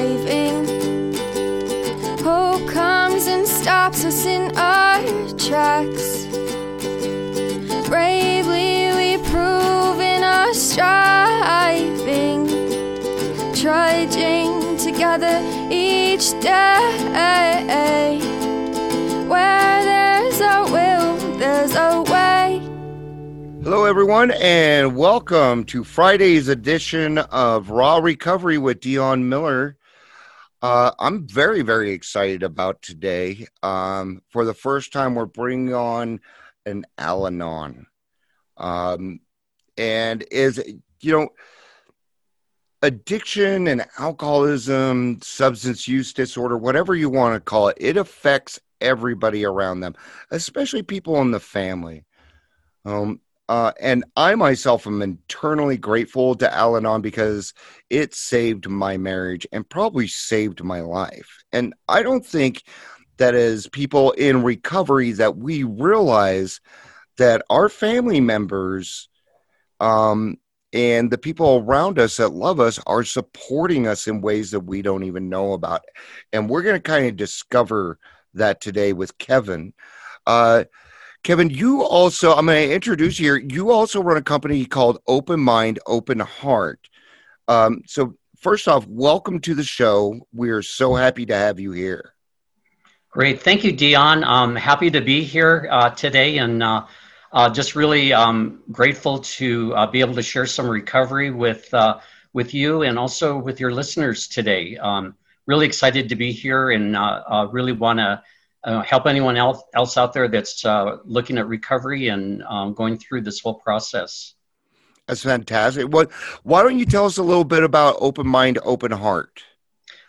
skydiving. Hope comes and stops us in our tracks. Bravely we prove in our striving, trudging together each day. Where there's a will, there's a way. Hello, everyone, and welcome to Friday's edition of Raw Recovery with Dion Miller. Uh, I'm very, very excited about today. Um, for the first time, we're bringing on an Al Anon. Um, and is, you know, addiction and alcoholism, substance use disorder, whatever you want to call it, it affects everybody around them, especially people in the family. Um, uh, and I myself am internally grateful to Al Anon because it saved my marriage and probably saved my life. And I don't think that as people in recovery that we realize that our family members um, and the people around us that love us are supporting us in ways that we don't even know about. And we're going to kind of discover that today with Kevin. Uh, Kevin, you also, I'm going to introduce here. You also run a company called Open Mind, Open Heart. Um, so, first off, welcome to the show. We're so happy to have you here. Great. Thank you, Dion. I'm happy to be here uh, today and uh, uh, just really um, grateful to uh, be able to share some recovery with, uh, with you and also with your listeners today. Um, really excited to be here and uh, really want to uh, help anyone else, else out there that's uh, looking at recovery and um, going through this whole process. That's fantastic. What? Why don't you tell us a little bit about Open Mind, Open Heart?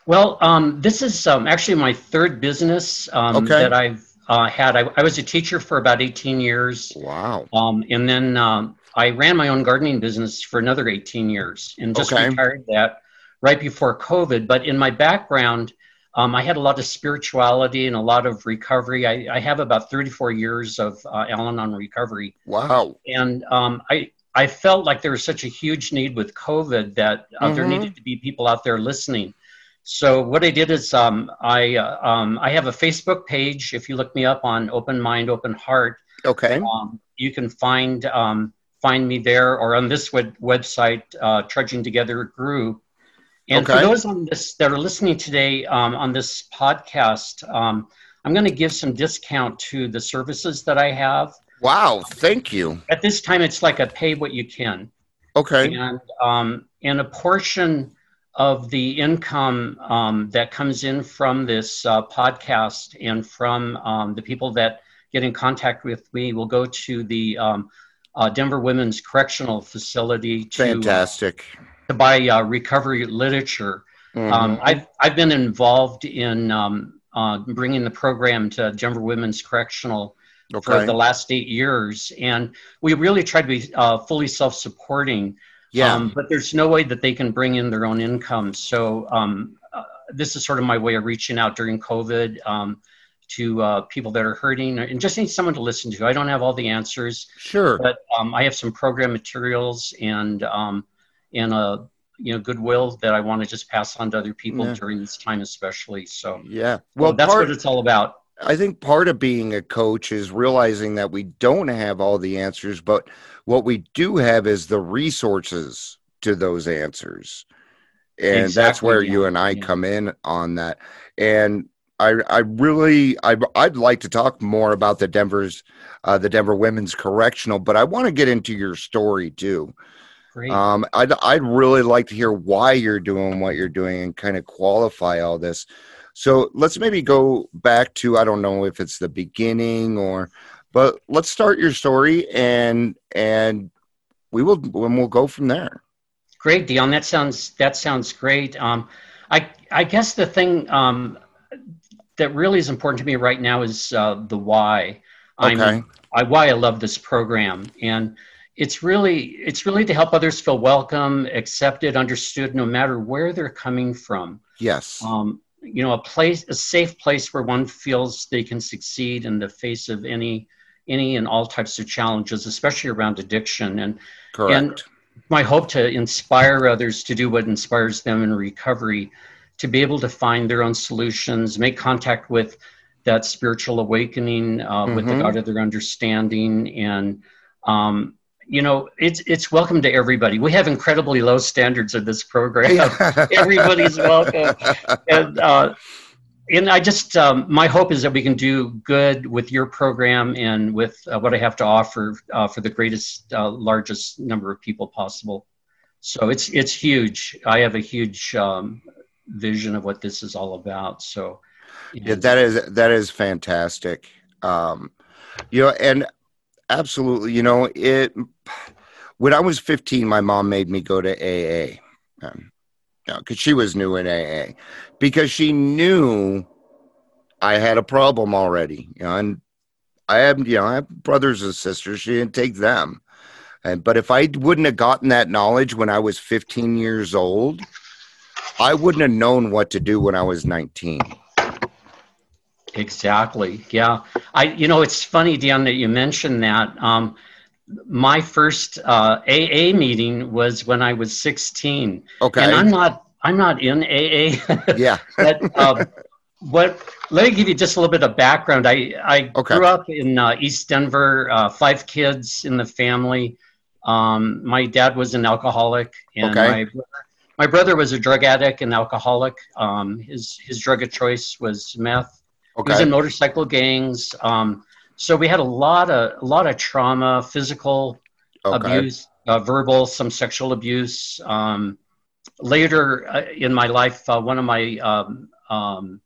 Well, um, this is um, actually my third business um, okay. that I've uh, had. I, I, was a teacher for about 18 years. Wow. Um, and then um, I ran my own gardening business for another 18 years and just okay. retired that right before COVID. But in my background, um, I had a lot of spirituality and a lot of recovery. I, I have about 34 years of uh, Al-Anon recovery. Wow. And um, I, I felt like there was such a huge need with COVID that uh, mm-hmm. there needed to be people out there listening. So what I did is um, I, uh, um, I have a Facebook page. If you look me up on Open Mind, Open Heart, okay, um, you can find um, find me there or on this web- website, uh, Trudging Together Group. And okay. for those on this that are listening today um, on this podcast, um, I'm going to give some discount to the services that I have. Wow, thank you. At this time, it's like a pay what you can. Okay. And um, and a portion of the income um, that comes in from this uh, podcast and from um, the people that get in contact with me will go to the um, uh, Denver Women's Correctional Facility. To, Fantastic to buy uh, recovery literature. Mm-hmm. Um, I've I've been involved in um, uh, bringing the program to Denver Women's Correctional okay. for the last eight years, and we really try to be uh, fully self-supporting. Yeah. Um, but there's no way that they can bring in their own income. So um, uh, this is sort of my way of reaching out during COVID um, to uh, people that are hurting and just need someone to listen to. I don't have all the answers. Sure. But um, I have some program materials and um, and a you know goodwill that I want to just pass on to other people yeah. during this time, especially. So yeah, well, that's part, what it's all about. I think part of being a coach is realizing that we don't have all the answers, but what we do have is the resources to those answers. And exactly, that's where yeah. you and I yeah. come in on that. And I, I really, I, I'd like to talk more about the Denver's, uh, the Denver Women's Correctional, but I want to get into your story too. Great. Um, I'd, I'd really like to hear why you're doing what you're doing and kind of qualify all this. So let's maybe go back to I don't know if it's the beginning or, but let's start your story and and we will and we'll go from there. Great, Dion. That sounds that sounds great. Um, I I guess the thing um, that really is important to me right now is uh, the why. Okay. I'm, I, why I love this program and it's really it's really to help others feel welcome accepted understood no matter where they're coming from yes um, you know a place a safe place where one feels they can succeed in the face of any any and all types of challenges especially around addiction and Correct. and my hope to inspire others to do what inspires them in recovery, to be able to find their own solutions, make contact with that spiritual awakening, uh, with the Mhm. God of their understanding, and um, you know, it's it's welcome to everybody. We have incredibly low standards of this program. Everybody's welcome, and uh, and I just um, my hope is that we can do good with your program and with uh, what I have to offer uh, for the greatest, uh, largest number of people possible. So it's it's huge. I have a huge um, vision of what this is all about. So Yeah, that is that is fantastic. Um, you know, and absolutely, you know, it. When I was 15, my mom made me go to AA, um, because she was new in AA, because she knew I had a problem already. You know, and I have, you know, I have brothers and sisters. She didn't take them, and but if I wouldn't have gotten that knowledge when I was 15 years old, I wouldn't have known what to do when I was 19. Exactly. Yeah. I, you know, it's funny, Dion, that you mentioned that. Um, my first uh, AA meeting was when I was 16, Okay. and I'm not, I'm not in AA. yeah. but um, what? Let me give you just a little bit of background. I, I Okay. grew up in uh, East Denver. Uh, five kids in the family. Um, my dad was an alcoholic, and Okay. my brother, my brother was a drug addict and alcoholic. Um, his his drug of choice was meth. He was in motorcycle gangs. Um, so we had a lot of a lot of trauma, physical Okay. abuse, uh, verbal, some sexual abuse. Um, later uh, in my life, uh, one of my um, um,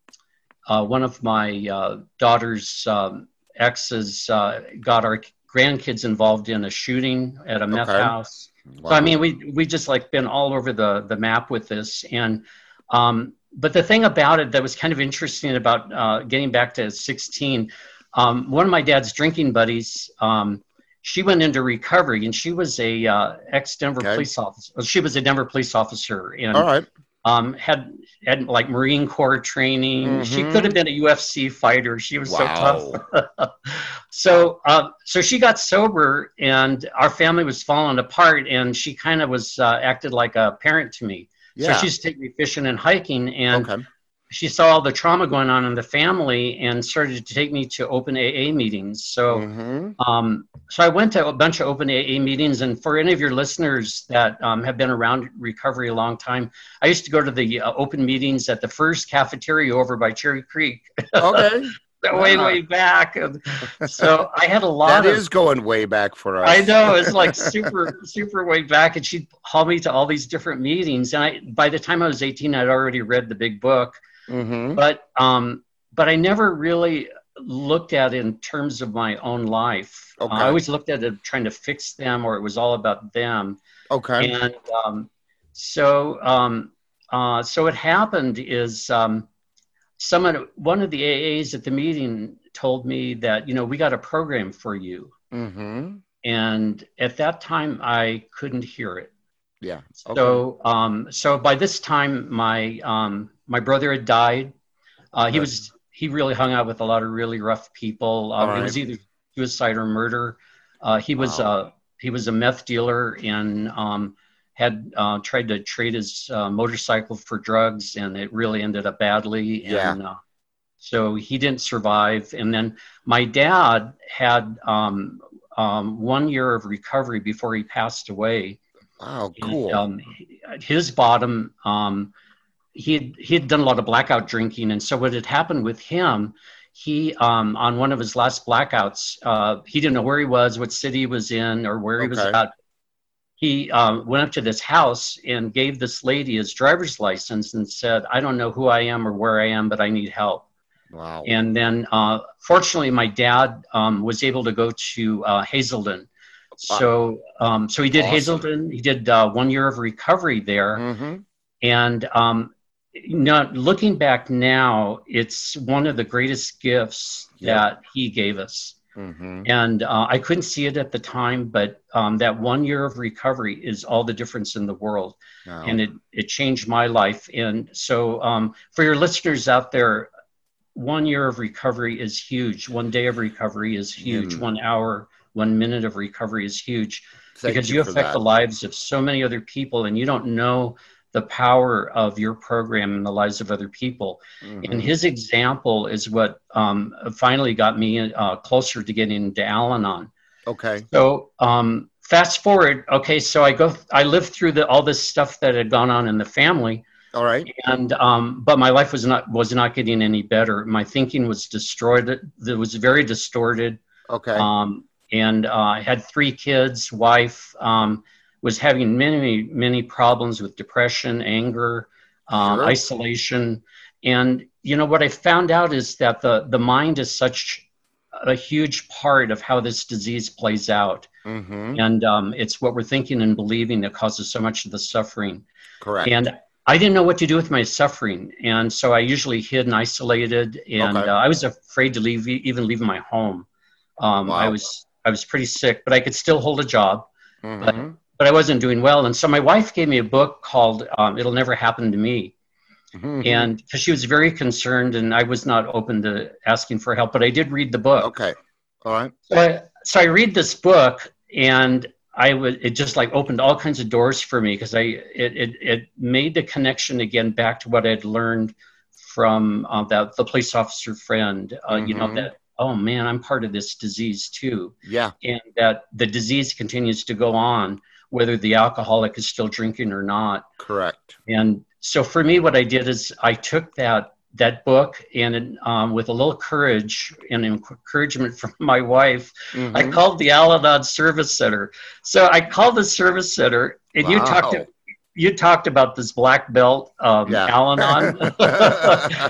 uh, one of my uh, daughter's um, exes uh, got our grandkids involved in a shooting at a meth Okay. house. Wow. So I mean, we we just like been all over the the map with this, and um, but the thing about it that was kind of interesting about uh, getting back to 16, um, one of my dad's drinking buddies, um, she went into recovery, and she was a uh, ex Denver Okay. police officer. She was a Denver police officer, and right. um, had had like Marine Corps training. She Mhm. could have been a UFC fighter. She was so tough. so uh, so she got sober, and our family was falling apart. And she kind of was uh, acted like a parent to me. Yeah. So she used to take me fishing and hiking, and okay. she saw all the trauma going on in the family, and started to take me to open AA meetings. So. Mhm. Um, so I went to a bunch of open AA meetings, and for any of your listeners that um, have been around recovery a long time, I used to go to the uh, open meetings at the first cafeteria over by Cherry Creek, Okay. way way back. And so I had a lot that of. is going way back for us. I know it's like super super way back, and she'd haul me to all these different meetings. And I, by the time I was 18, I'd already read the big book, hmm but um, but I never really looked at it in terms of my own life. Uh, Okay. I always looked at it trying to fix them, or it was all about them. Okay. And um, so, um, uh, so what happened is um, someone, one of the AAs at the meeting, told me that you know we got a program for you, hmm and at that time I couldn't hear it. Yeah. So, um, so by this time, my um, my brother had died. Uh, he Okay. was he really hung out with a lot of really rough people. Um, All It was either suicide or murder. Uh, he was Wow. uh, he was a meth dealer in um, had uh, tried to trade his uh, motorcycle for drugs, and it really ended up badly. Yeah. And, uh, so he didn't survive. And then my dad had um, um, one year of recovery before he passed away. Wow. And, Cool. um, his bottom, um, he had, he had done a lot of blackout drinking, and so what had happened with him, he um, on one of his last blackouts, uh, he didn't know where he was, what city he was in, or where he was at. He um, went up to this house and gave this lady his driver's license and said, "I don't know who I am or where I am, but I need help." wow. And then, uh, fortunately, my dad um, was able to go to uh, Hazelden. So, um, so he did Awesome. Hazelden. He did uh, one year of recovery there. hmm And um, you know, looking back now, it's one of the greatest gifts Yep. that he gave us. Hmm And uh, I couldn't see it at the time, but um, that one year of recovery is all the difference in the world and it, it changed my life. And so, um, for your listeners out there, one year of recovery is huge. One day of recovery is huge. Mm. One hour, one minute of recovery is huge. Thank because you you affect that. the lives of so many other people and you don't know the power of your program in the lives of other people. Mhm. And his example is what um, finally got me uh, closer to getting into Al Anon. Okay. So um, fast forward, okay, so I go, I lived through the, all this stuff that had gone on in the family, All right. and um, but my life was not was not getting any better. My thinking was destroyed. It was very distorted. Okay. Um, and uh, I had three kids. Wife um, was having many many problems with depression, anger, um, Sure. isolation, and you know what I found out is that the the mind is such a huge part of how this disease plays out, mm-hmm. and um, it's what we're thinking and believing that causes so much of the suffering. Correct. And I didn't know what to do with my suffering, and so I usually hid and isolated, and Okay. uh, I was afraid to leave, even leave my home. Um, I was I was pretty sick, but I could still hold a job, Mm-hmm. but I wasn't doing well. And so my wife gave me a book called um, "It'll Never Happen to Me," Mhm. and because she was very concerned, and I was not open to asking for help, but I did read the book. Okay. All right. So I, so I read this book and I would it just like opened all kinds of doors for me because I it, it it made the connection again back to what I'd learned from uh, that the police officer friend. Uh, You know Mhm. that oh man, I'm part of this disease too, Yeah. and that the disease continues to go on whether the alcoholic is still drinking or not. Correct. And so for me, what I did is I took that that book and um, with a little courage and encouragement from my wife, I Mhm. called the Al-Anon Service Center. So I called the service center, and you talked Wow. You talked about this black belt um, Yeah. Al-Anon.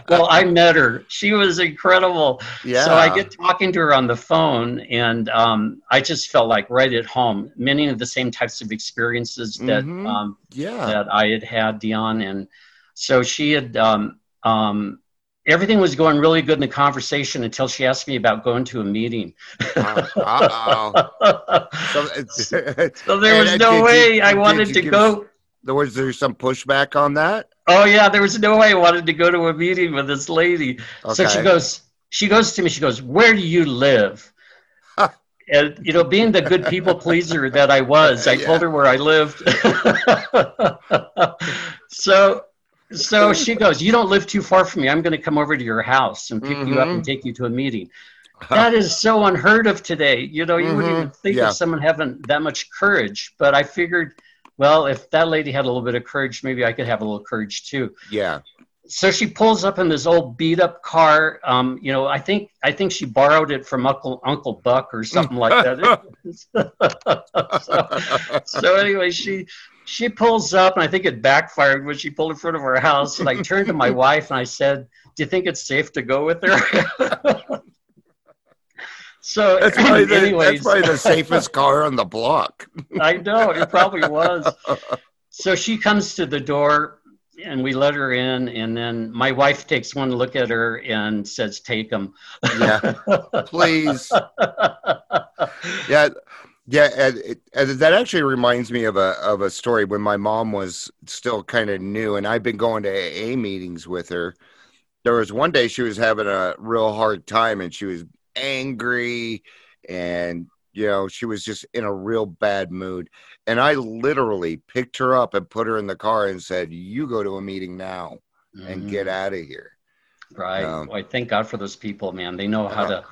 well, I met her. She was incredible. yeah. So I get talking to her on the phone, and um, I just felt like right at home. Many of the same types of experiences that Mhm. um, Yeah. that I had had Dion, and so she had. Um, um, everything was going really good in the conversation until she asked me about going to a meeting. Uh, uh-oh. So, so there was no did you- way I wanted to give- was there some pushback on that? Oh yeah, there was no way I wanted to go to a meeting with this lady. So she goes, she goes to me, she goes, "Where do you live?" and you know, being the good people pleaser that I was, I Yeah. told her where I lived. so, so she goes, "You don't live too far from me. I'm going to come over to your house and pick you up and mm-hmm. take you to a meeting." That is so unheard of today. You know, you wouldn't mm-hmm. even think Yeah. of someone having that much courage. But I figured, well, if that lady had a little bit of courage, maybe I could have a little courage too Yeah. so she pulls up in this old beat up car. Um, you know, I think I think she borrowed it from Uncle Uncle Buck or something like that. so, so anyway, she she pulls up, and I think it backfired when she pulled in front of our house. And I turned to my wife and I said, "Do you think it's safe to go with her?" so, That's probably, the, anyways, that's probably the safest car on the block. I know it probably was. So she comes to the door and we let her in. And then my wife takes one look at her and says, Take him. Yeah. Please. Yeah. Yeah, and, and that actually reminds me of a of a story when my mom was still kind of new, and I've been going to AA meetings with her. There was one day she was having a real hard time, and she was angry, and you know she was just in a real bad mood. And I literally picked her up and put her in the car and said, "You go to a meeting now and get out of here." Right. Um, Boy, thank God for those people, man. They know how Uh, to.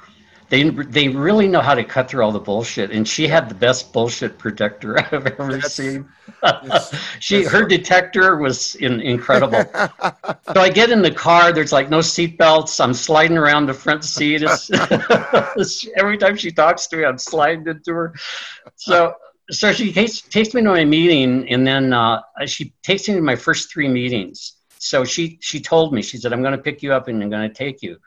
They, they really know how to cut through all the bullshit, and she had the best bullshit protector I've ever That's- seen. that's- she that's her detector was in, incredible. So I get in the car. There's like no seat belts. I'm sliding around the front seat. Every time she talks to me, I'm sliding into her. So so she takes takes me to my meeting, and then uh, she takes me to my first three meetings. So she she told me she said I'm going to pick you up and I'm going to take you.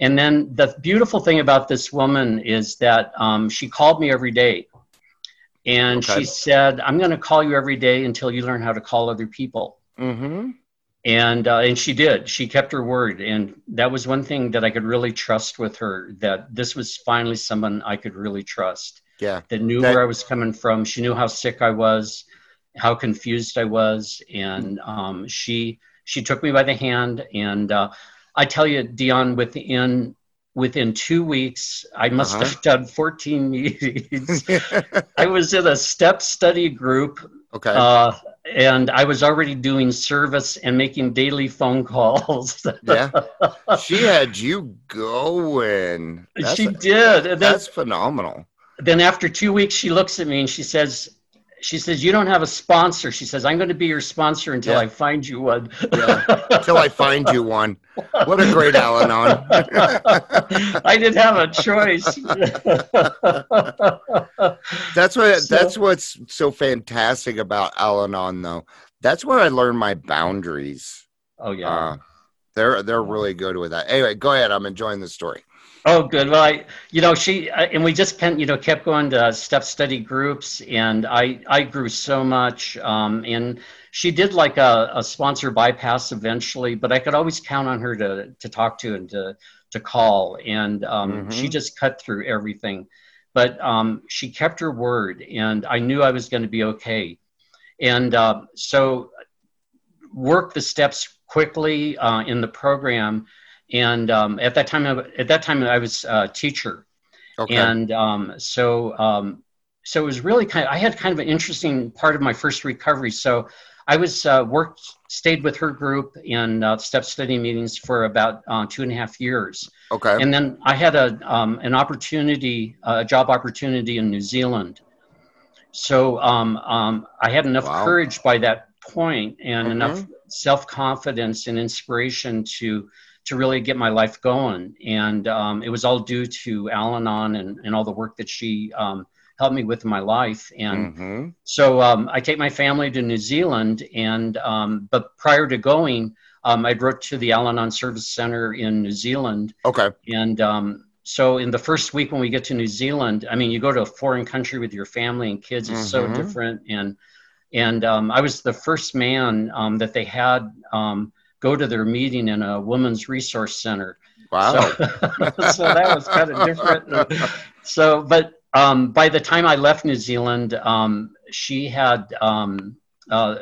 And then the beautiful thing about this woman is that um, she called me every day. And Okay. she said, I'm going to call you every day until you learn how to call other people mm-hmm. and uh, and she did she kept her word and that was one thing that i could really trust with her that this was finally someone i could really trust Yeah. that knew That- where i was coming from she knew how sick i was how confused i was and um, she she took me by the hand and uh, i tell you dion within within two weeks, I must Uh-huh. have done 14 meetings. I was in a step study group, okay. uh, and I was already doing service and making daily phone calls. yeah. She had you going. That's, she did. Then, that's phenomenal. then after two weeks, she looks at me and she says, she says, you don't have a sponsor. She says, I'm going to be your sponsor until Yeah. I find you one. yeah. Until I find you one. What a great Al Anon. I didn't have a choice. That's what So- that's what's so fantastic about Al Anon though. That's where I learned my boundaries. oh yeah. Uh, they're they're really good with that. Anyway, go ahead. I'm enjoying the story. Oh, good. Well, I, you know, she uh, and we just kept, you know, kept going to step study groups, and I, I grew so much. Um, and she did like a, a sponsor bypass eventually, but I could always count on her to to talk to and to to call, and um, Mhm. she just cut through everything. But um, she kept her word, and I knew I was going to be okay. And uh, so, work the steps quickly uh, in the program and um, at that time I- at that time i was a teacher Okay. and um, so um, so it was really kind of i had kind of an interesting part of my first recovery so i was uh, worked stayed with her group in uh, step study meetings for about uh, two and a half years okay. and then i had a um, an opportunity a job opportunity in new zealand so um, um, i had enough Wow. courage by that point and Mhm. enough self-confidence and inspiration to to really get my life going and um, it was all due to al-anon and, and all the work that she um, helped me with in my life and hmm so um, I take my family to New Zealand, and um, but prior to going, um, I wrote to the Al-Anon Service Center in New Zealand, Okay. and um, so in the first week when we get to New Zealand, I mean, you go to a foreign country with your family and kids; it's so Mhm. different. And and um, I was the first man um, that they had um, go to their meeting in a women's resource center. Wow. So, so that was kind of different. So, but um, by the time I left New Zealand, um, she had, um, uh,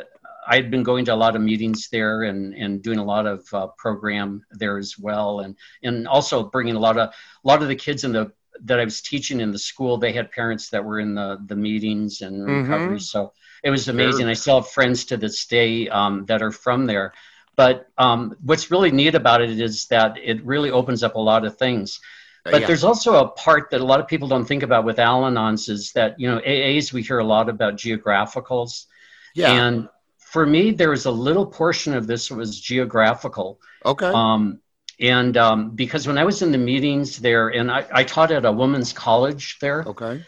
I had been going to a lot of meetings there and, and doing a lot of uh, program there as well. And, and also bringing a lot of, a lot of the kids in the, that I was teaching in the school, they had parents that were in the, the meetings and Mhm. recovery. So it was amazing. Sure. I still have friends to this day um, that are from there. But um, what's really neat about it is that it really opens up a lot of things. But Yeah. there's also a part that a lot of people don't think about with Al-Anons is that, you know, AAs, we hear a lot about geographicals. yeah. And for me, there was a little portion of this that was geographical. okay. Um, and um, because when I was in the meetings there, and I, I taught at a women's college there, okay.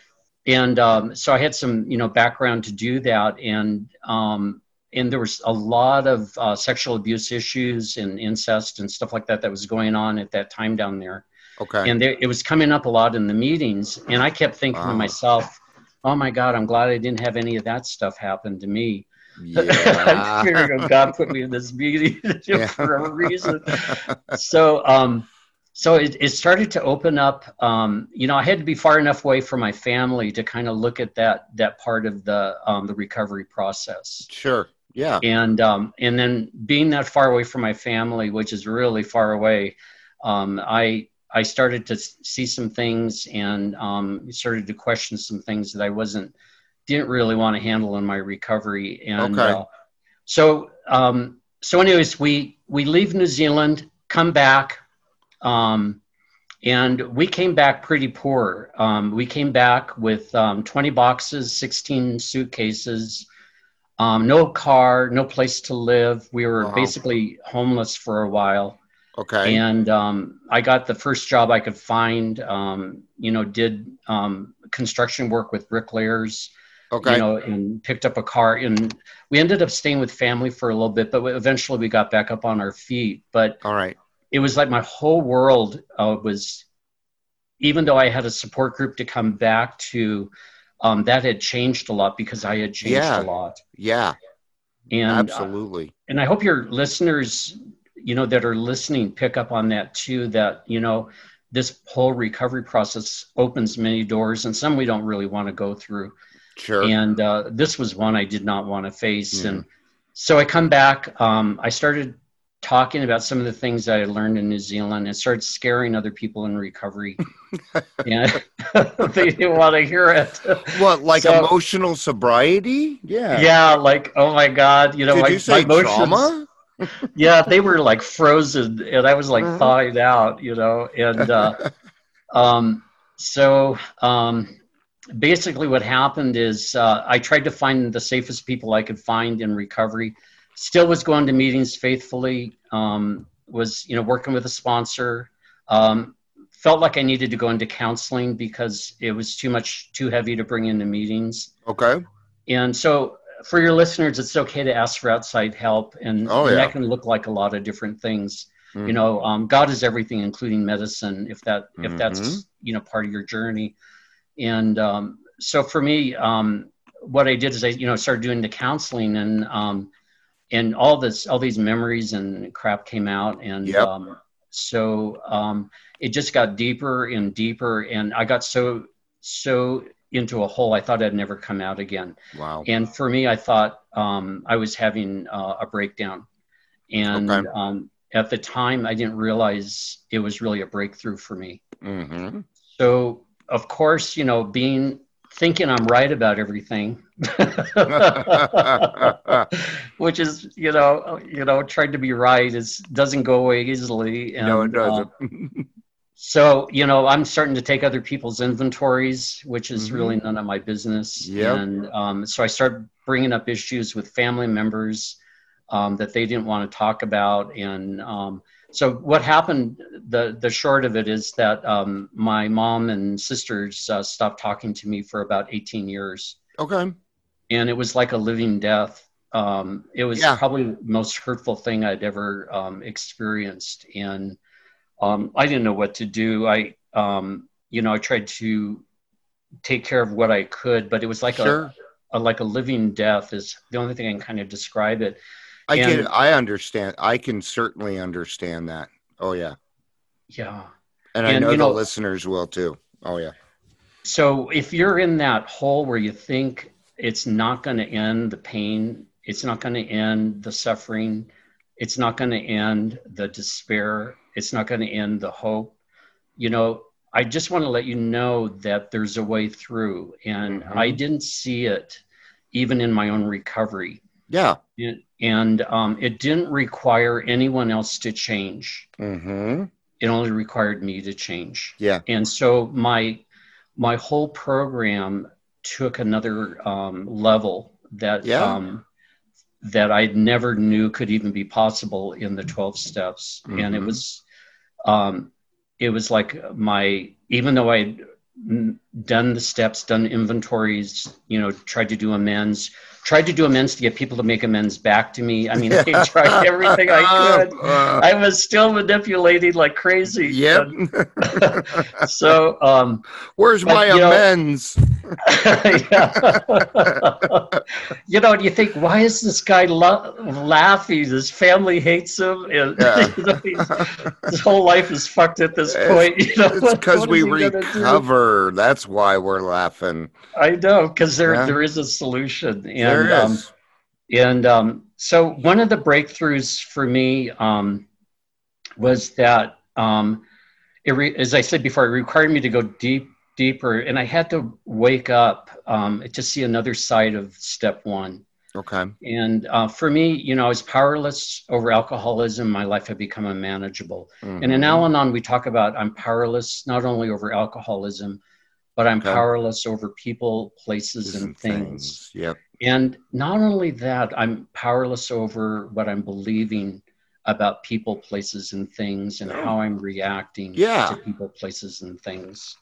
and um, so I had some, you know, background to do that, and um, and there was a lot of uh, sexual abuse issues and incest and stuff like that that was going on at that time down there Okay. and there, it was coming up a lot in the meetings and i kept thinking Wow. to myself oh my god i'm glad i didn't have any of that stuff happen to me i'm yeah. god put me in this meeting Yeah. for a reason so um so it, it started to open up um you know i had to be far enough away from my family to kind of look at that that part of the um the recovery process sure. Yeah. and um, and then being that far away from my family, which is really far away, um, I I started to see some things and um, started to question some things that I wasn't didn't really want to handle in my recovery. And Okay. uh, so um, so anyways, we we leave New Zealand, come back. Um, and we came back pretty poor. Um, we came back with um, 20 boxes, 16 suitcases, um, no car, no place to live. We were Wow. basically homeless for a while. Okay. And um, I got the first job I could find. Um, you know, did um, construction work with bricklayers. okay. You know, and picked up a car. And we ended up staying with family for a little bit, but eventually we got back up on our feet. But All right. it was like my whole world uh, was even though i had a support group to come back to um, that had changed a lot because i had changed Yeah. a lot Yeah. and uh, absolutely. and i hope your listeners you know that are listening pick up on that too that you know this whole recovery process opens many doors and some we don't really want to go through Sure. and uh, this was one I did not want to face. Yeah. And so I come back. Um, I started talking about some of the things that I learned in New Zealand and started scaring other people in recovery. yeah, they didn't want to hear it. What, like So- emotional sobriety? Yeah. Yeah, like oh my god, you know, Did my, you say emotions- trauma? yeah, they were like frozen, and I was like Uh-huh. thawing out, you know. And uh, um, so um, basically, what happened is uh, I tried to find the safest people I could find in recovery. Still was going to meetings faithfully. Um, was you know working with a sponsor. Um, felt like I needed to go into counseling because it was too much, too heavy to bring into meetings. Okay. And so, for your listeners, it's okay to ask for outside help, and, Oh, and yeah. that can look like a lot of different things. Mhm. You know, um, God is everything, including medicine. If that, if that's Mhm. you know part of your journey, and um, so for me, um, what I did is I you know started doing the counseling, and um, and all this, all these memories and crap came out, and Yep. um, so um, it just got deeper and deeper, and I got so so into a hole I thought I'd never come out again. Wow. And for me, I thought um, I was having uh, a breakdown. And Okay. um, at the time, I didn't realize it was really a breakthrough for me. hmm So, of course, you know, being thinking I'm right about everything, which is, you know, you know, trying to be right is doesn't go away easily. And, no, it uh, doesn't. so, you know, I'm starting to take other people's inventories, which is Mhm. really none of my business. Yep. And um, so I start bringing up issues with family members um, that they didn't want to talk about. And um, so what happened, the, the short of it is that um, my mom and sisters uh, stopped talking to me for about 18 years. okay. And it was like a living death. Um, it was Yeah. probably the most hurtful thing I'd ever um, experienced. And um, I didn't know what to do. I, um, you know, I tried to take care of what I could, but it was like sure. a, a like a living death is the only thing I can kind of describe it. I can. and- I understand. I can certainly understand that. Oh yeah. Yeah. And, I know, the know- listeners will too. Oh yeah. So if you're in that hole where you think it's not going to end the pain, it's not going to end the suffering, it's not going to end the despair, it's not going to end the hope, you know, I just want to let you know that there's a way through. And Mhm. I didn't see it even in my own recovery. Yeah. And, and um, it didn't require anyone else to change. Mm-hmm. It only required me to change Yeah. and so my my whole program took another um, level that Yeah. um, that I never knew could even be possible in the 12 steps and it Mhm. was um, it was like my even though I'd done the steps done inventories you know tried to do amends tried to do amends to get people to make amends back to me I mean I tried everything I could Uh, I was still manipulating like crazy yep. so um Where's But, my you know- amends? yeah. you know and you think why is this guy lo- laughing his family hates him and Yeah. you know, his whole life is fucked at this It's- point you know it's because we is he gonna do? recover. That's why we're laughing. i know because there Yeah. there is a solution and there is. um and um, so one of the breakthroughs for me um, was that um, it re- as I said before, it required me to go deep, deeper, and I had to wake up um, to see another side of step one. okay. And uh, for me, you know, I was powerless over alcoholism. My life had become unmanageable. And in. Al Anon, we talk about I'm powerless not only over alcoholism, but I'm Okay. powerless over people, places, and things. Yep. And not only that, I'm powerless over what I'm believing about people, places, and things, and how I'm reacting Yeah. to people, places, and things.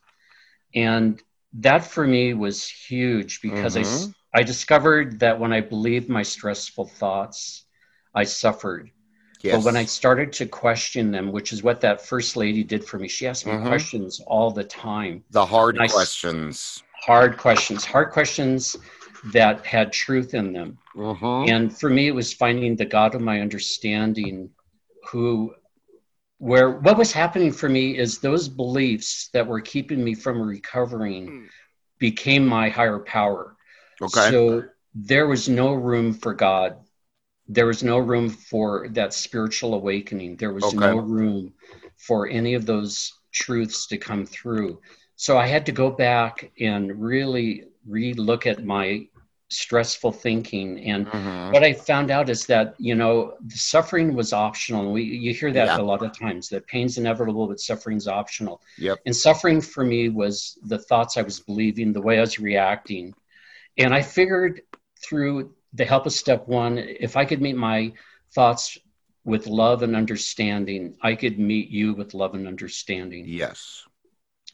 And that for me was huge because I s Mhm. I, discovered that when I believed my stressful thoughts, I suffered. Yes. But when I started to question them, which is what that first lady did for me, she asked me Mhm. questions all the time the hard I questions. hard questions, hard questions that had truth in them. Mhm. And for me, it was finding the God of my understanding who, where what was happening for me is those beliefs that were keeping me from recovering became my higher power. Okay. So there was no room for God. there was no room for that spiritual awakening. There was Okay. no room for any of those truths to come through. So I had to go back and really re-look at my stressful thinking and Mhm. what I found out is that you know the suffering was optional. We you hear that Yeah. a lot of times that pain's inevitable, but suffering's optional. Yep. And suffering for me was the thoughts I was believing, the way I was reacting, and I figured through the help of step one, if I could meet my thoughts with love and understanding, I could meet you with love and understanding Yes.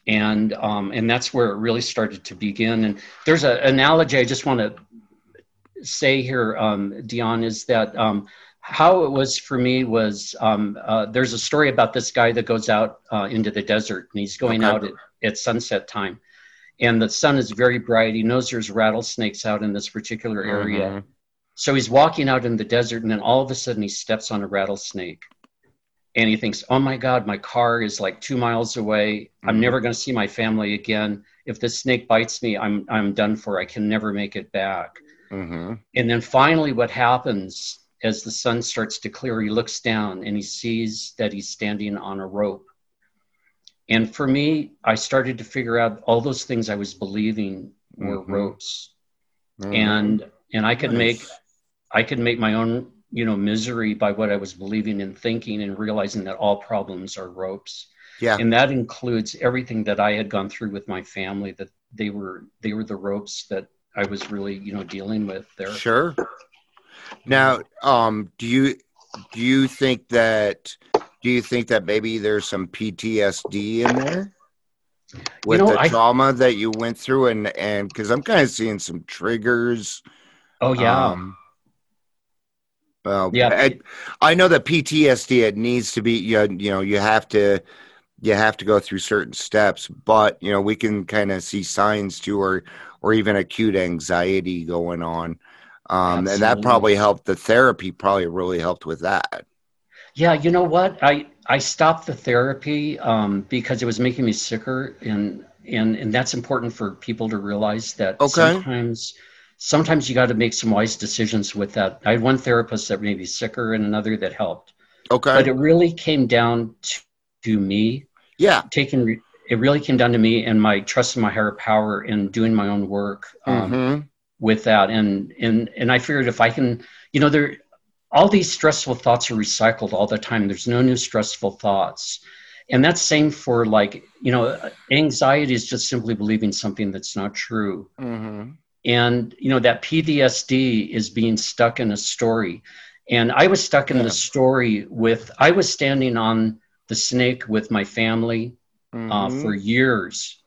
And um, and that's where it really started to begin. And there's an analogy I just want to say here, um, Dion, is that um, how it was for me was um, uh, there's a story about this guy that goes out uh, into the desert and he's going Okay. out at, at sunset time, and the sun is very bright. He knows there's rattlesnakes out in this particular area. Mhm. So he's walking out in the desert, and then all of a sudden he steps on a rattlesnake. And he thinks, oh my God, my car is like two miles away. I'm Mhm. never going to see my family again. If this snake bites me, I'm, I'm done for. I can never make it back. Mhm. And then finally, what happens as the sun starts to clear, he looks down and he sees that he's standing on a rope. And for me, I started to figure out all those things I was believing were Mhm. ropes Mhm. and and I could make I could make my own you know misery by what I was believing and thinking and realizing that all problems are ropes yeah. and that includes everything that I had gone through with my family that they were they were the ropes that I was really you know dealing with there Sure. Now, um, do you do you think that do you think that maybe there's some PTSD in there with know, the I- trauma that you went through, and and because I'm kind of seeing some triggers. oh yeah Um, well, Yeah. I, I know that PTSD it needs to be you know, you know you have to you have to go through certain steps, but you know we can kind of see signs too, or or even acute anxiety going on, um, and that probably helped. The therapy probably really helped with that. Yeah, you know what? I I stopped the therapy um, because it was making me sicker, and and and that's important for people to realize that Okay. sometimes sometimes you got to make some wise decisions with that. I had one therapist that made me sicker, and another that helped, Okay, but it really came down to, to me yeah, taking. Re- it really came down to me and my trust in my higher power and doing my own work. Um, Mhm. with that and and and i figured if i can you know there all these stressful thoughts are recycled all the time there's no new stressful thoughts and that's same for like you know anxiety is just simply believing something that's not true Mhm. And you know that ptsd is being stuck in a story and i was stuck in Yeah. the story with i was standing on the snake with my family uh, Mhm. for years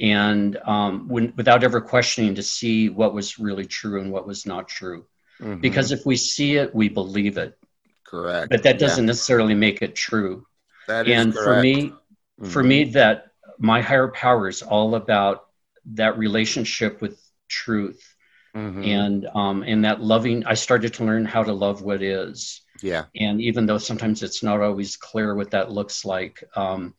and um, when, without ever questioning to see what was really true and what was not true Mhm. because if we see it we believe it correct, but that doesn't necessarily make it true that is and for correct. me for Mhm. me that my higher power is all about that relationship with truth Mhm. and um, and that loving i started to learn how to love what is yeah, and even though sometimes it's not always clear what that looks like um,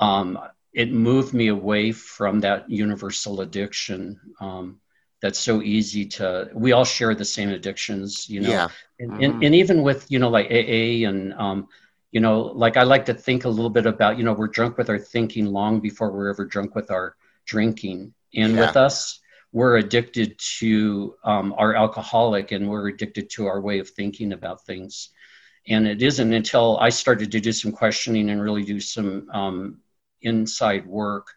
um, it moved me away from that universal addiction um, that's so easy to we all share the same addictions you know yeah, and, Mhm. and, and even with you know like aa and um, you know like i like to think a little bit about you know we're drunk with our thinking long before we're ever drunk with our drinking and Yeah. with us we're addicted to um, our alcoholic and we're addicted to our way of thinking about things. And it isn't until i started to do some questioning and really do some um, inside work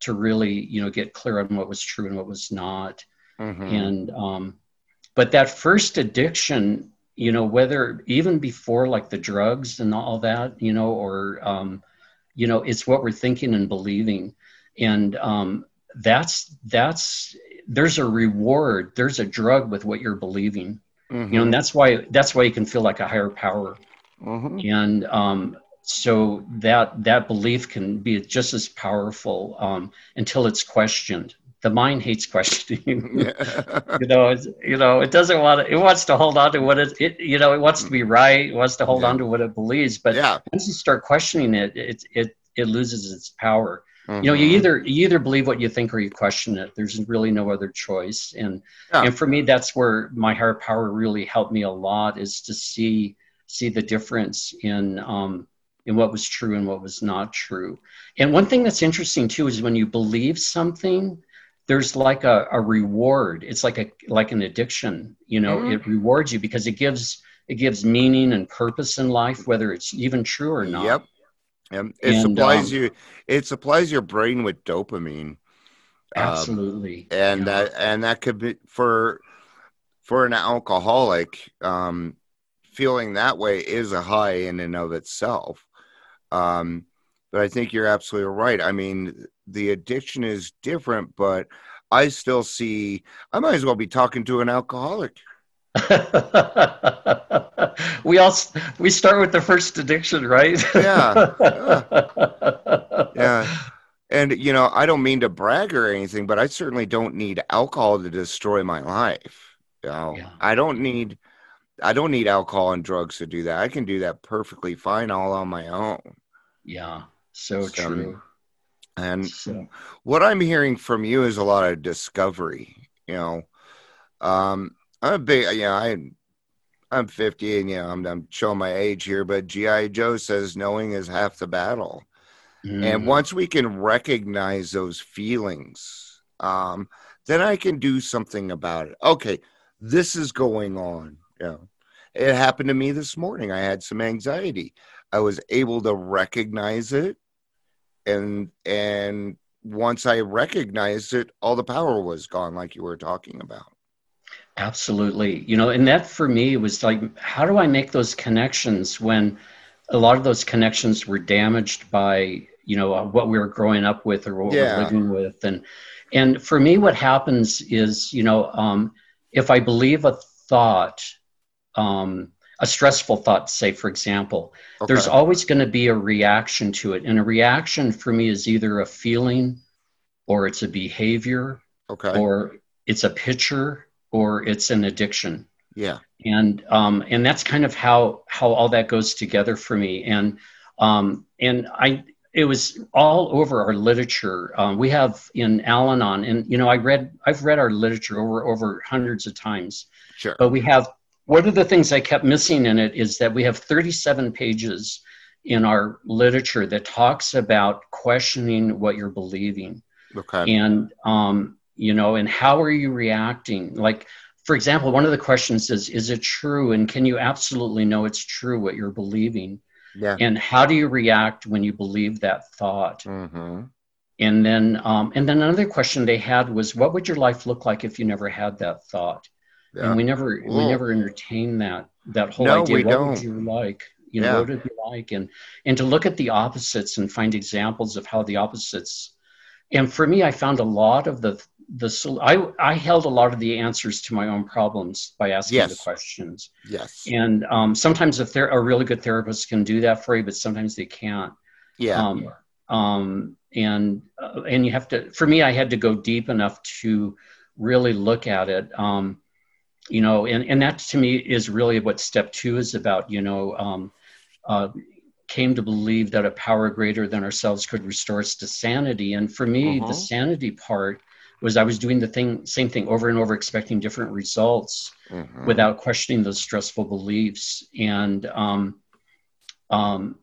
to really you know get clear on what was true and what was not. Mhm. and um but that first addiction you know whether even before like the drugs and all that you know or um you know it's what we're thinking and believing. And um that's that's there's a reward there's a drug with what you're believing. You know Mhm. and that's why that's why you can feel like a higher power. Mhm. and um so that that belief can be just as powerful um until it's questioned. The mind hates questioning. You know it's, you know it doesn't want to it wants to hold on to what it, it you know it wants to be right it wants to hold Yeah. on to what it believes. But yeah, once you start questioning it it it it loses its power you know you Mhm. either you either believe what you think or you question it there's really no other choice and Yeah. and for me that's where my higher power really helped me a lot is to see see the difference in um in what was true and what was not true and one thing that's interesting too is when you believe something there's like a, a reward it's like a like an addiction you know Mhm. it rewards you because it gives it gives meaning and purpose in life whether it's even true or not Yep. It And, supplies um, you. It supplies your brain with dopamine. Um, absolutely and Yeah. that and that could be for for an alcoholic um feeling that way is a high in and of itself um but i think you're absolutely right i mean the addiction is different but i still see i might as well be talking to an alcoholic we all we start with the first addiction, right? Yeah, yeah. And you know i don't mean to brag or anything but i certainly don't need alcohol to destroy my life you know? Yeah. i don't need i don't need alcohol and drugs to do that. I can do that perfectly fine all on my own. Yeah, so So, true. and So, what i'm hearing from you is a lot of discovery you know? Um i'm a big you know i i'm 50 and you know i'm, I'm showing my age here but gi joe says knowing is half the battle And mm, once we can recognize those feelings, um, then I can do something about it. Okay, this is going on. Yeah. It happened to me this morning. I had some anxiety. I was able to recognize it and and once I recognized it, all the power was gone, like you were talking about. Absolutely, you know, and that for me was like, how do I make those connections when a lot of those connections were damaged by you know what we were growing up with or what Yeah. we're living with, and and for me, what happens is, you know, um, if I believe a thought, um, a stressful thought, say for example, Okay. there's always going to be a reaction to it and a reaction for me is either a feeling or it's a behavior okay. or it's a picture or it's an addiction yeah. and um, and that's kind of how how all that goes together for me and um, and i it was all over our literature um, we have in al-anon and you know i read i've read our literature over over hundreds of times Sure. but we have one of the things I kept missing in it is that we have 37 pages in our literature that talks about questioning what you're believing Okay. and um, you know and how are you reacting like for example one of the questions is is it true and can you absolutely know it's true what you're believing Yeah. and how do you react when you believe that thought Mm-hmm. and then um, and then another question they had was what would your life look like if you never had that thought Yeah. and we never we never entertain that that whole No, idea what don't. would you like you know Yeah. what would it be like and and to look at the opposites and find examples of how the opposites and for me i found a lot of the the i i held a lot of the answers to my own problems by asking the questions yes. and um, sometimes if they're a really good therapist can do that for you but sometimes they can't Yeah. um, um, and uh, and you have to for me i had to go deep enough to really look at it um, you know and, and that to me is really what step two is about you know um, uh, came to believe that a power greater than ourselves could restore us to sanity and for me Mhm. the sanity part was i was doing the thing same thing over and over expecting different results Mhm. without questioning those stressful beliefs. And um, um,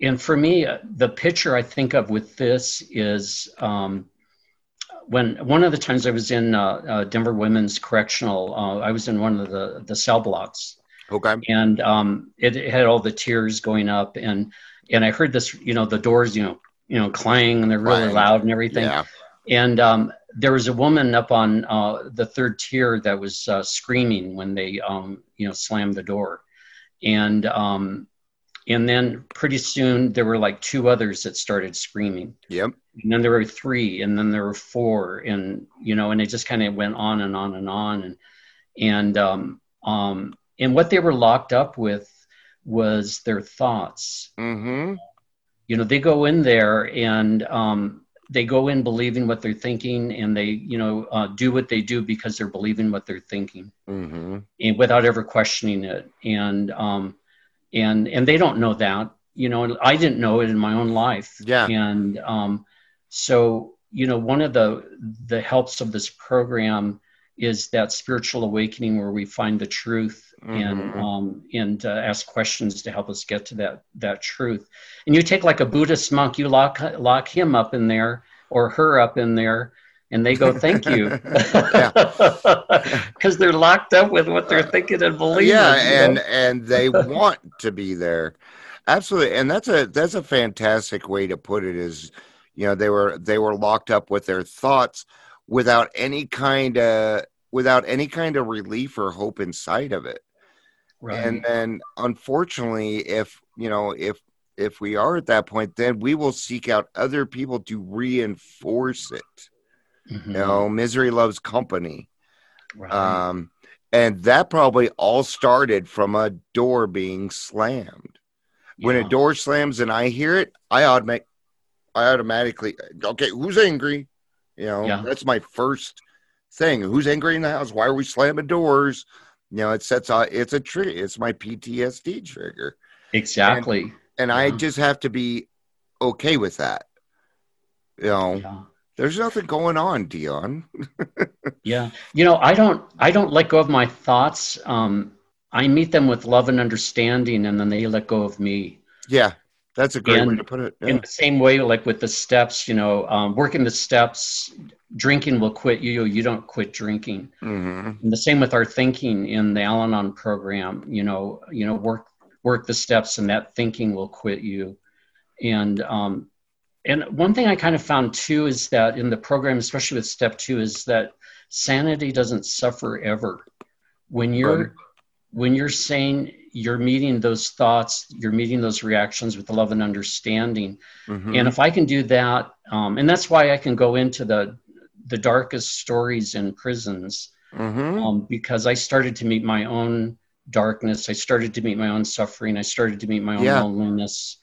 and for me, uh, the picture I think of with this is um, when one of the times I was in uh, uh, Denver Women's Correctional, uh, I was in one of the the cell blocks, Okay. and um, it, it had all the tiers going up, and and I heard this, you know, the doors, you know, you know, clang, and they're really loud and everything Yeah. And um, there was a woman up on uh, the third tier that was uh, screaming when they um, you know slammed the door and um, and then pretty soon there were like two others that started screaming Yep. and then there were three and then there were four and you know and it just kind of went on and on and on and and um, um, and what they were locked up with was their thoughts Mm-hmm. you know they go in there and um, they go in believing what they're thinking and they you know uh, do what they do because they're believing what they're thinking Mm-hmm. and without ever questioning it and um, and and they don't know that you know and i didn't know it in my own life Yeah. and um, so you know one of the the helps of this program is that spiritual awakening where we find the truth and Mhm. um, and uh, ask questions to help us get to that that truth. And you take like a Buddhist monk, you lock lock him up in there or her up in there, and they go, "Thank you," because they're locked up with what they're thinking and believing. yeah and know? and they want to be there absolutely and that's a that's a fantastic way to put it is you know they were they were locked up with their thoughts without any kind of without any kind of relief or hope inside of it right. and then unfortunately if you know if if we are at that point then we will seek out other people to reinforce it Mhm. you know misery loves company Right. um, and that probably all started from a door being slammed. When a door slams and I hear it, I automatic, I automatically, okay, who's angry? You know, Yeah. that's my first thing. Who's angry in the house? Why are we slamming doors? You know, it sets off. it's a trigger. It's my PTSD trigger. exactly. And I Yeah. just have to be okay with that. You know, Yeah. there's nothing going on, Dion. Yeah. You know, I don't I don't let go of my thoughts. Um I meet them with love and understanding and then they let go of me. Yeah, that's a great way to put it. In the same way, like with the steps, you know, um, working the steps, drinking will quit you, you don't quit drinking. hmm And the same with our thinking in the Al Anon program, you know, you know, work work the steps and that thinking will quit you. And um and one thing I kind of found too is that in the program, especially with step two, is that sanity doesn't suffer ever. When you're Right. when you're saying you're meeting those thoughts, you're meeting those reactions with love and understanding. hmm And if I can do that, um, and that's why I can go into the the darkest stories in prisons hmm um, because I started to meet my own darkness. I started to meet my own suffering. I started to meet my own Yeah. loneliness.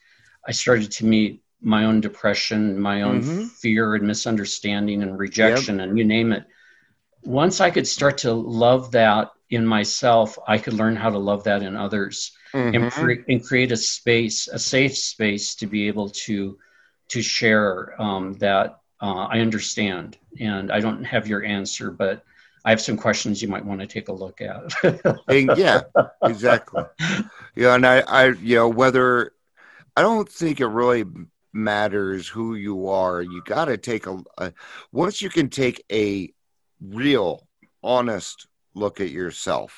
I started to meet my own depression, my own Mhm. fear and misunderstanding and rejection, and you name it. Once I could start to love that in myself, I could learn how to love that in others and, Mhm. cre- and create a space, a safe space to be able to to share um, that uh, I understand, and I don't have your answer, but I have some questions you might want to take a look at. And yeah, exactly. Yeah, and I, I, you know, whether I don't think it really matters who you are. You got to take a, a once you can take a real, honest look at yourself.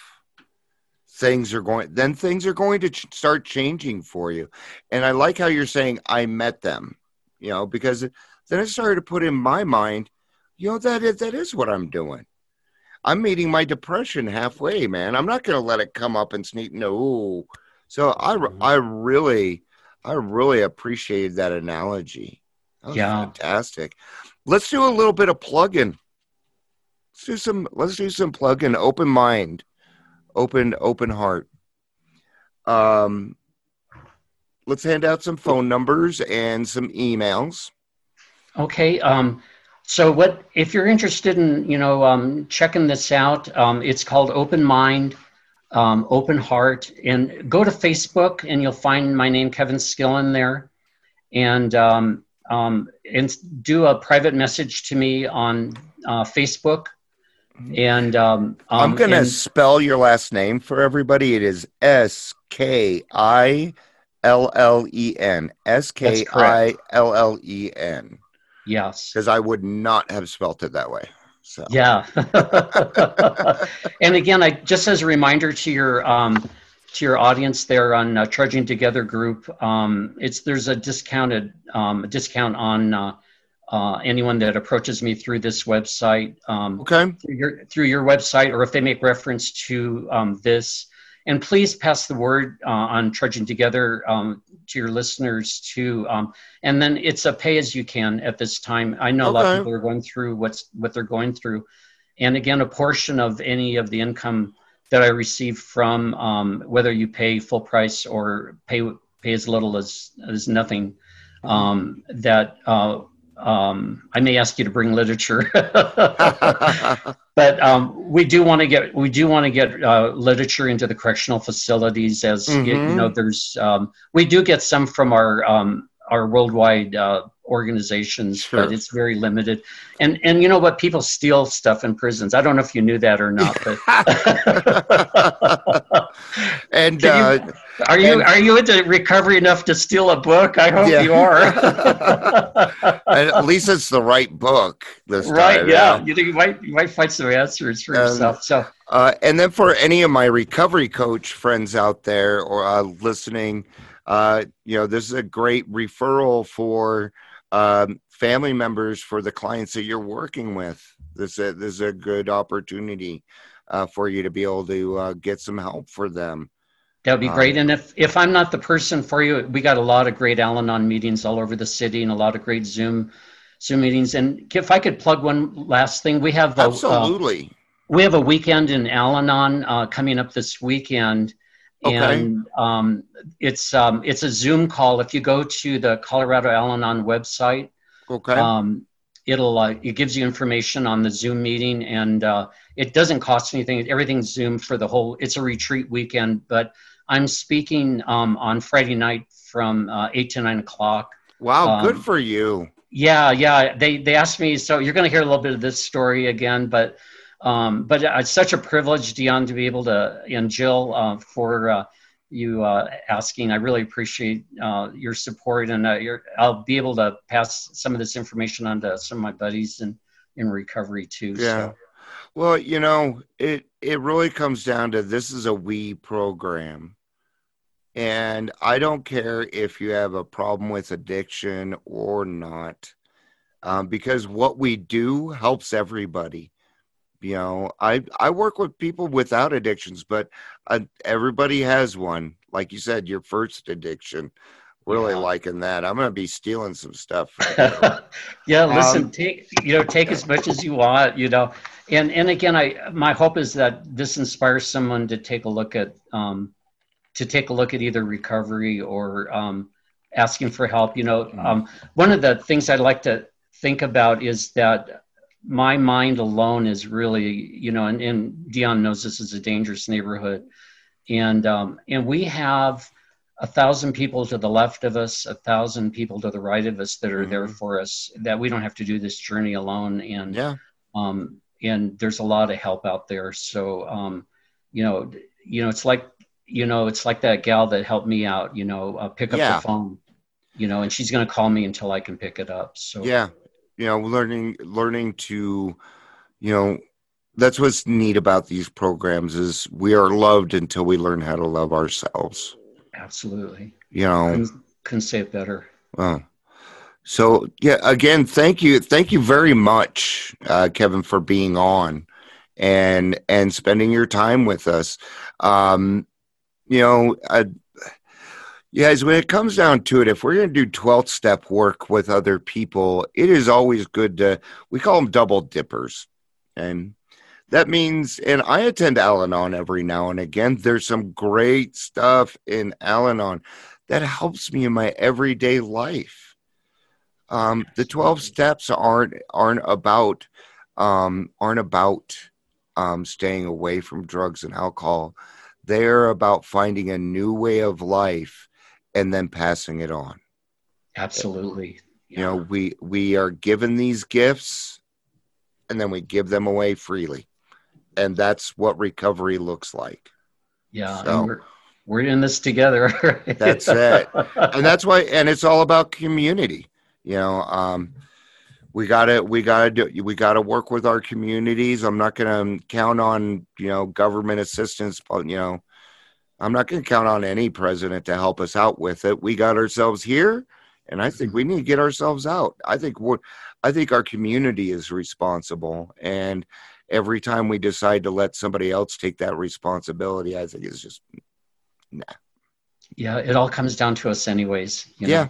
Things are going, then things are going to ch- start changing for you. And I like how you're saying, I met them, you know, because then I started to put in my mind, you know, that is, that is what I'm doing. I'm meeting my depression halfway, man. I'm not going to let it come up and sneak. No. So I, Mhm. I really, I really appreciated that analogy. That was Yeah. fantastic. Let's do a little bit of plug-in. Let's do some. Let's do some plug-in. Open mind, open open heart. Um, let's hand out some phone numbers and some emails. Okay. Um, so what if you're interested in you know um, checking this out? Um, it's called Open Mind, um, Open Heart, and go to Facebook and you'll find my name Kevin Skillen there, and um, um, and do a private message to me on uh, Facebook. And um, I'm gonna and- spell your last name for everybody. It is S K I L L E N. S K I L L E N. yes. Because I would not have spelt it that way. So Yeah. and again, I just as a reminder to your um, to your audience there on uh, Trudging Together group, um, it's there's a discounted um, discount on uh, uh, anyone that approaches me through this website um, okay. through your through your website, or if they make reference to um, this. And please pass the word uh, on Trudging Together um, to your listeners too. Um, and then it's a pay as you can at this time. I know a lot of people are going through what's what they're going through, and again, a portion of any of the income that I receive from um, whether you pay full price or pay pay as little as as nothing, um, that uh, um, I may ask you to bring literature. but um, we do want to get we do want to get uh, literature into the correctional facilities as you, you Mhm. know there's um, we do get some from our um, our worldwide uh, organizations, Sure. but it's very limited. And and you know what? People steal stuff in prisons. I don't know if you knew that or not, but and Can uh, are you And- are you into recovery enough to steal a book? I hope Yeah. you are. and at least it's the right book this right? time. Yeah. You, think you might you might find some answers for Um, yourself. So Uh, and then for any of my recovery coach friends out there or uh, listening, uh, you know, this is a great referral for um, family members for the clients that you're working with. This is, this is a good opportunity uh, for you to be able to uh, get some help for them. That would be Um, great. And if, if I'm not the person for you, we got a lot of great Al Anon meetings all over the city and a lot of great Zoom Zoom meetings. And if I could plug one last thing, we have a, uh, Absolutely. we have a weekend in Al Anon uh, coming up this weekend. Okay. And um, it's um, it's a Zoom call. If you go to the Colorado Al Anon website, okay. um, it'll uh, it gives you information on the Zoom meeting, and uh, it doesn't cost anything. Everything's Zoom for the whole. It's a retreat weekend, but I'm speaking um, on Friday night from uh, eight to nine o'clock. wow. good um, for you. Yeah, yeah. They they asked me, so you're going to hear a little bit of this story again, but um, but it's such a privilege, Dion, to be able to and Jill uh, for uh, you uh, asking. I really appreciate uh, your support, and uh, your, I'll be able to pass some of this information on to some of my buddies in in recovery too. Yeah. So, Well, you know, it it really comes down to this is a we program. And I don't care if you have a problem with addiction or not, um, because what we do helps everybody. You know, I I work with people without addictions, but uh, everybody has one. Like you said, your first addiction. Really Yeah. liking that. I'm gonna be stealing some stuff. yeah, listen, Um, take you know, take as much as you want, you know, and and again, I my hope is that this inspires someone to take a look at um, to take a look at either recovery or um, asking for help. You know, um, one of the things I'd like to think about is that my mind alone is really, you know, and, and Dion knows this is a dangerous neighborhood, and um, and we have a thousand people to the left of us, a thousand people to the right of us that are there Mhm. for us. That we don't have to do this journey alone, and yeah. um, and there's a lot of help out there. So, um, you know, you know, it's like, you know, it's like that gal that helped me out. You know, uh, pick up Yeah. the phone. You know, and she's going to call me until I can pick it up. So, yeah you know learning learning to you know that's what's neat about these programs is we are loved until we learn how to love ourselves absolutely. you know Couldn't, couldn't say it better. oh. so yeah again thank you thank you very much uh, kevin for being on and and spending your time with us um you know I, you guys, when it comes down to it, if we're going to do 12 step work with other people, it is always good to, we call them double dippers. And that means, and I attend Al Anon every now and again. There's some great stuff in Al Anon that helps me in my everyday life. Um, the 12 steps aren't, aren't about, um, aren't about, um, staying away from drugs and alcohol. They're about finding a new way of life and then passing it on. Absolutely. You know, we we are given these gifts and then we give them away freely. And that's what recovery looks like. yeah. so- we're, we're in this together. That's it. And that's why and it's all about community. You know, um we gotta we gotta do we gotta work with our communities. I'm not gonna count on, you know, government assistance, but you know, I'm not gonna count on any president to help us out with it. We got ourselves here and I think we need to get ourselves out. I think what I think our community is responsible and every time we decide to let somebody else take that responsibility, I think it's just nah. yeah. It all comes down to us anyways. you know. yeah.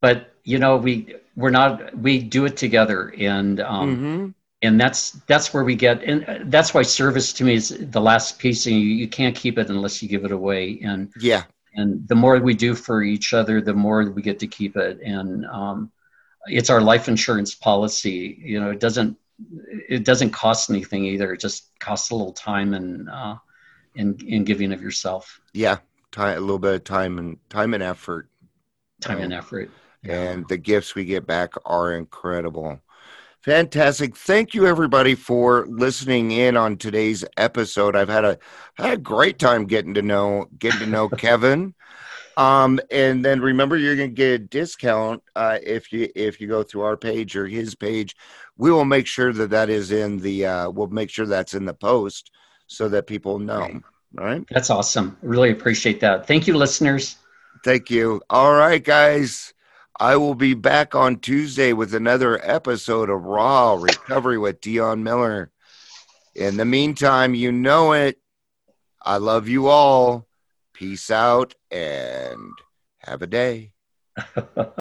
But, you know, we, we're not, we do it together and, um, hmm and that's that's where we get and that's why service to me is the last piece and you, you can't keep it unless you give it away and Yeah. and the more we do for each other the more we get to keep it and um, it's our life insurance policy you know it doesn't it doesn't cost anything either it just costs a little time and uh, in in giving of yourself Yeah, time, a little bit of time and time and effort. time and effort and the gifts we get back are incredible. Fantastic. Thank you everybody for listening in on today's episode. I've had a had a great time getting to know getting to know Kevin. Um, and then remember you're gonna get a discount uh, if you if you go through our page or his page. We will make sure that that is in the uh, we'll make sure that's in the post so that people know. Right. Right. That's awesome. Really appreciate that. Thank you, listeners. Thank you. All right, guys. I will be back on Tuesday with another episode of Raw Recovery with Dion Miller. In the meantime, you know it. I love you all. Peace out and have a day.